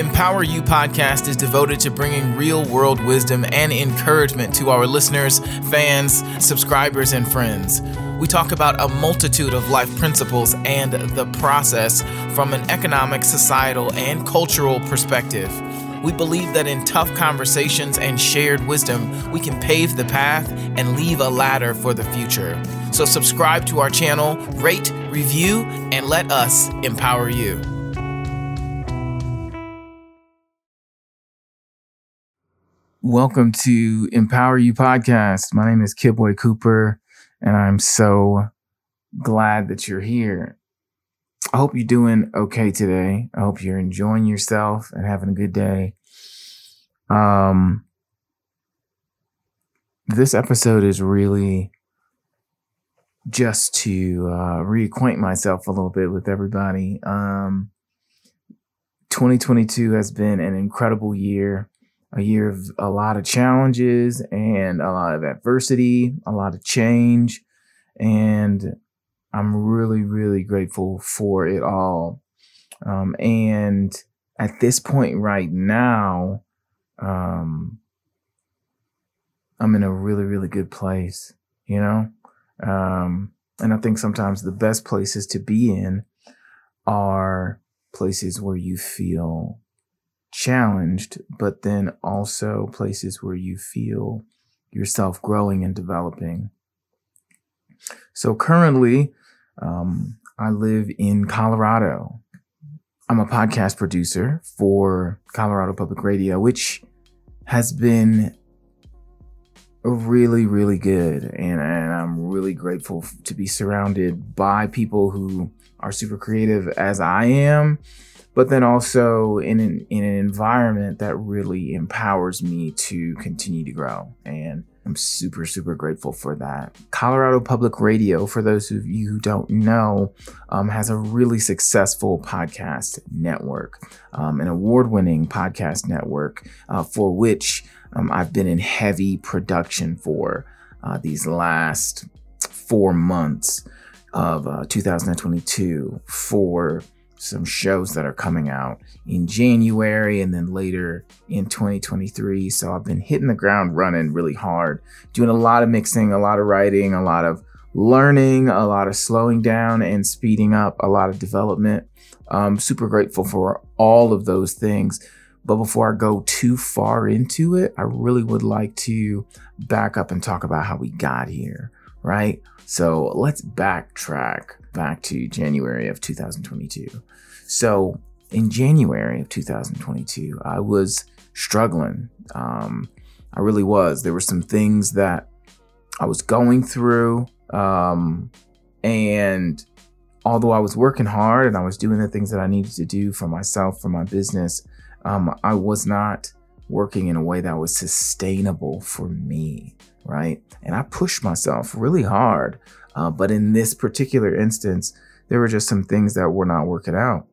Empower You podcast is devoted to bringing real world wisdom and encouragement to our listeners, fans, subscribers, and friends. We talk about a multitude of life principles and the process from an economic, societal, and cultural perspective. We believe that in tough conversations and shared wisdom, we can pave the path and leave a ladder for the future. So, subscribe to our channel, rate, review, and let us empower you. Welcome to Empower You Podcast. My name is Kidboy Cooper, and I'm so glad that you're here. I hope you're doing okay today. I hope you're enjoying yourself and having a good day. Um, this episode is really just to uh, reacquaint myself a little bit with everybody. Um, 2022 has been an incredible year, a year of a lot of challenges and a lot of adversity, a lot of change. And I'm really, really grateful for it all. Um, and at this point right now, um, I'm in a really, really good place, you know? Um, and I think sometimes the best places to be in are places where you feel challenged, but then also places where you feel yourself growing and developing. So currently, um, I live in Colorado. I'm a podcast producer for Colorado Public Radio, which has been really, really good. And, and I'm really grateful to be surrounded by people who are super creative as I am, but then also in an, in an environment that really empowers me to continue to grow. And I'm super, super grateful for that. Colorado Public Radio, for those of you who don't know, um, has a really successful podcast network, um, an award winning podcast network uh, for which um, I've been in heavy production for uh, these last four months of uh, 2022 for some shows that are coming out in January and then later in 2023. So I've been hitting the ground running really hard, doing a lot of mixing, a lot of writing, a lot of learning, a lot of slowing down and speeding up, a lot of development. I'm super grateful for all of those things. But before I go too far into it, I really would like to back up and talk about how we got here, right? So let's backtrack back to January of 2022. So in January of 2022, I was struggling. Um, I really was. There were some things that I was going through. Um, and although I was working hard and I was doing the things that I needed to do for myself, for my business, um, I was not working in a way that was sustainable for me, right? And I pushed myself really hard. Uh, but in this particular instance, there were just some things that were not working out.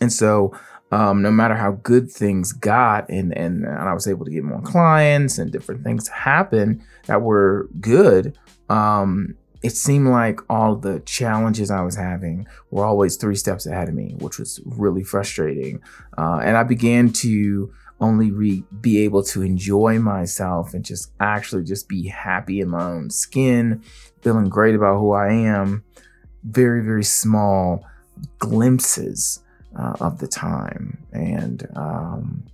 And so, um, no matter how good things got, and, and, and I was able to get more clients and different things happen that were good, um, it seemed like all the challenges I was having were always three steps ahead of me, which was really frustrating. Uh, and I began to only re- be able to enjoy myself and just actually just be happy in my own skin, feeling great about who I am. Very, very small glimpses uh, of the time, and um,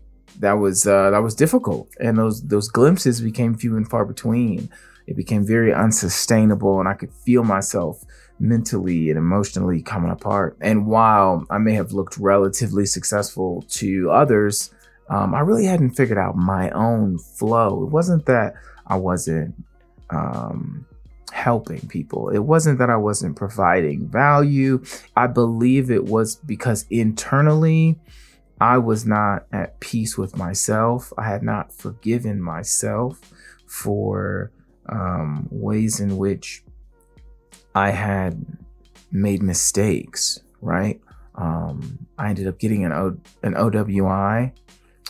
that was uh, that was difficult. And those those glimpses became few and far between it became very unsustainable and I could feel myself mentally and emotionally coming apart. And while I may have looked relatively successful to others, um, I really hadn't figured out my own flow. It wasn't that I wasn't um, helping people, it wasn't that I wasn't providing value. I believe it was because internally, I was not at peace with myself. I had not forgiven myself for um, ways in which I had made mistakes, right? Um, I ended up getting an, o- an OWI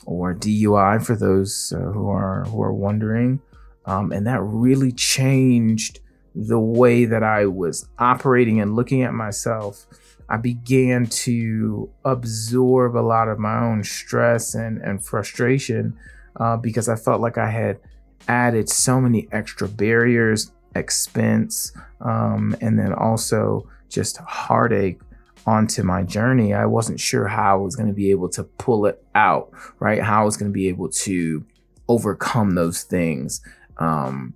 or DUI for those uh, who are who are wondering, um, and that really changed the way that I was operating and looking at myself. I began to absorb a lot of my own stress and, and frustration uh, because I felt like I had added so many extra barriers, expense, um, and then also just heartache onto my journey. I wasn't sure how I was going to be able to pull it out, right? How I was going to be able to overcome those things. Um,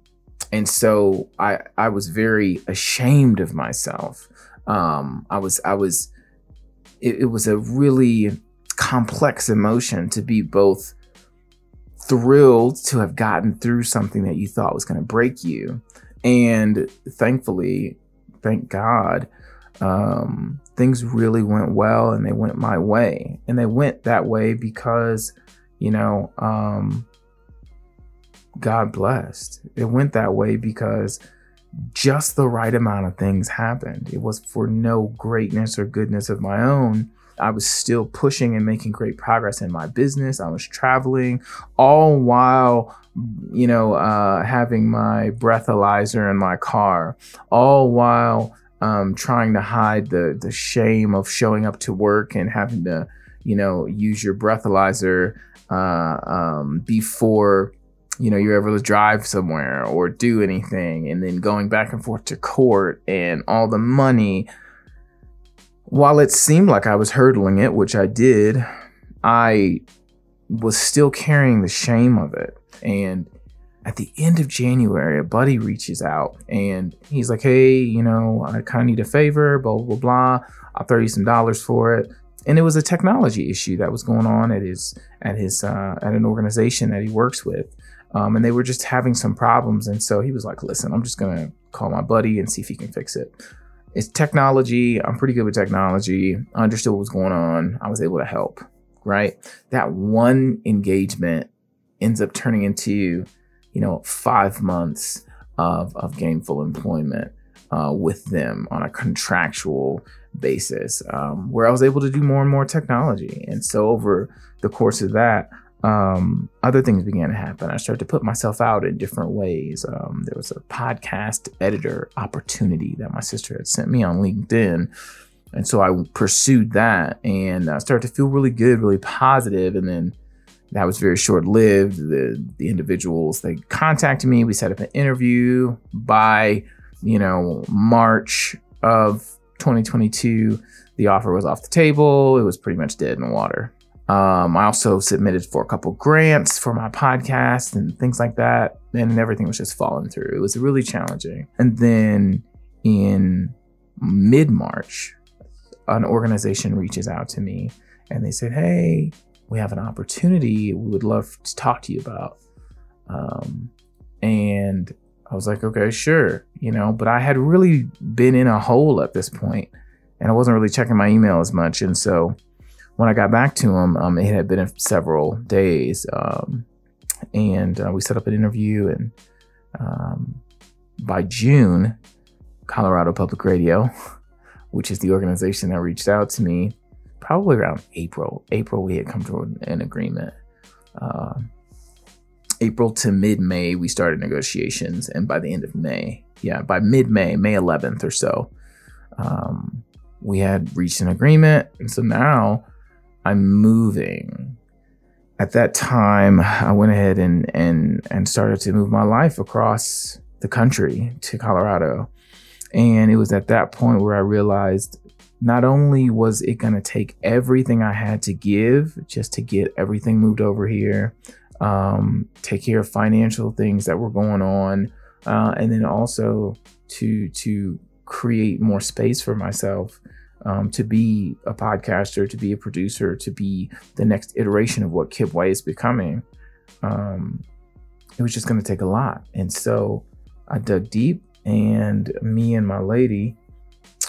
and so I I was very ashamed of myself. Um, I was I was it, it was a really complex emotion to be both thrilled to have gotten through something that you thought was going to break you and thankfully thank god um, things really went well and they went my way and they went that way because you know um, God blessed. It went that way because just the right amount of things happened. It was for no greatness or goodness of my own. I was still pushing and making great progress in my business. I was traveling, all while, you know, uh, having my breathalyzer in my car, all while um, trying to hide the the shame of showing up to work and having to, you know, use your breathalyzer uh, um, before you know, you're able to drive somewhere or do anything, and then going back and forth to court and all the money. While it seemed like I was hurdling it, which I did, I was still carrying the shame of it. And at the end of January, a buddy reaches out and he's like, Hey, you know, I kind of need a favor, blah, blah, blah. I'll throw you some dollars for it. And it was a technology issue that was going on at his at his uh, at an organization that he works with. Um, and they were just having some problems. And so he was like, listen, I'm just to call my buddy and see if he can fix it. It's technology. I'm pretty good with technology. I understood what was going on. I was able to help, right? That one engagement ends up turning into, you know, five months of, of gainful employment uh, with them on a contractual basis, um, where I was able to do more and more technology. And so over the course of that, um, other things began to happen. I started to put myself out in different ways. Um, there was a podcast editor opportunity that my sister had sent me on LinkedIn. And so I pursued that and I started to feel really good, really positive. And then that was very short lived. The, the individuals, they contacted me. We set up an interview by, you know, March of 2022. The offer was off the table. It was pretty much dead in the water. Um, I also submitted for a couple grants for my podcast and things like that. And everything was just falling through. It was really challenging. And then in mid March, an organization reaches out to me and they said, Hey, we have an opportunity we would love to talk to you about. Um, and I was like, okay, sure, you know, but I had really been in a hole at this point and I wasn't really checking my email as much. And so when I got back to him, um, it had been several days, um, and uh, we set up an interview. And um, by June, Colorado Public Radio, which is the organization that reached out to me, probably around April. April, we had come to an agreement. Uh, April to mid May, we started negotiations, and by the end of May, yeah, by mid May, May 11th or so, um, we had reached an agreement. And so now I'm moving. At that time, I went ahead and and and started to move my life across the country to Colorado. And it was at that point where I realized not only was it going to take everything I had to give just to get everything moved over here, um, take care of financial things that were going on, uh, and then also to to create more space for myself um, to be a podcaster, to be a producer, to be the next iteration of what Kip White is becoming, um, it was just going to take a lot. And so I dug deep, and me and my lady,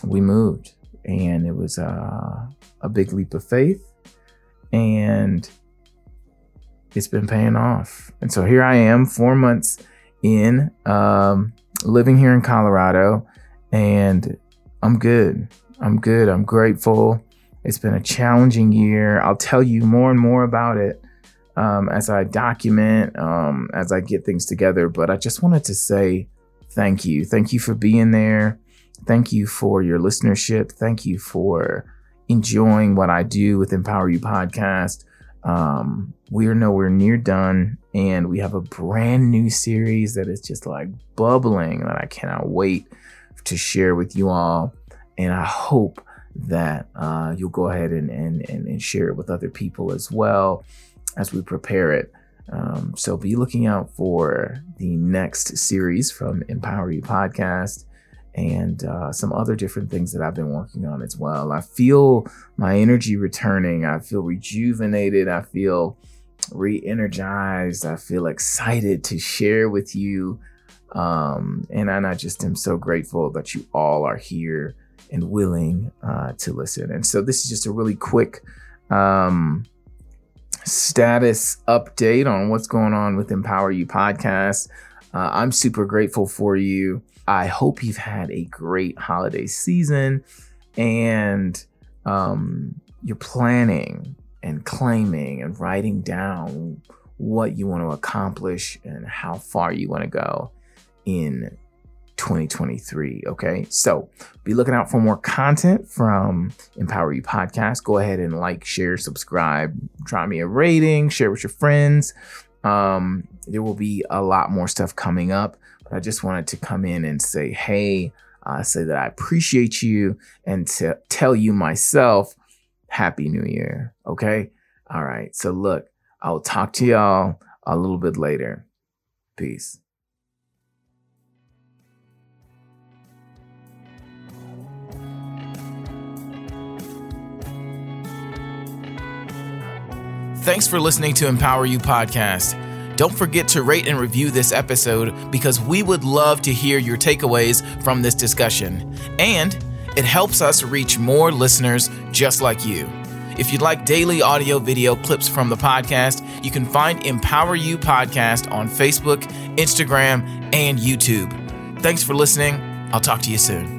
we moved, and it was uh, a big leap of faith, and it's been paying off. And so here I am, four months in, um, living here in Colorado, and I'm good. I'm good. I'm grateful. It's been a challenging year. I'll tell you more and more about it um, as I document, um, as I get things together. But I just wanted to say thank you. Thank you for being there. Thank you for your listenership. Thank you for enjoying what I do with Empower You podcast. Um, we are nowhere near done, and we have a brand new series that is just like bubbling that I cannot wait to share with you all. And I hope that uh, you'll go ahead and, and, and, and share it with other people as well as we prepare it. Um, so be looking out for the next series from Empower You Podcast and uh, some other different things that I've been working on as well. I feel my energy returning. I feel rejuvenated. I feel re energized. I feel excited to share with you. Um, and I just am so grateful that you all are here and willing uh, to listen. And so this is just a really quick um, status update on what's going on with Empower You podcast. Uh, I'm super grateful for you. I hope you've had a great holiday season and um, you're planning and claiming and writing down what you want to accomplish and how far you want to go in 2023. Okay. So be looking out for more content from Empower You Podcast. Go ahead and like, share, subscribe, drop me a rating, share with your friends. Um, there will be a lot more stuff coming up, but I just wanted to come in and say, hey, uh, say that I appreciate you and to tell you myself, Happy New Year. Okay. All right. So look, I'll talk to y'all a little bit later. Peace. Thanks for listening to Empower You Podcast. Don't forget to rate and review this episode because we would love to hear your takeaways from this discussion. And it helps us reach more listeners just like you. If you'd like daily audio video clips from the podcast, you can find Empower You Podcast on Facebook, Instagram, and YouTube. Thanks for listening. I'll talk to you soon.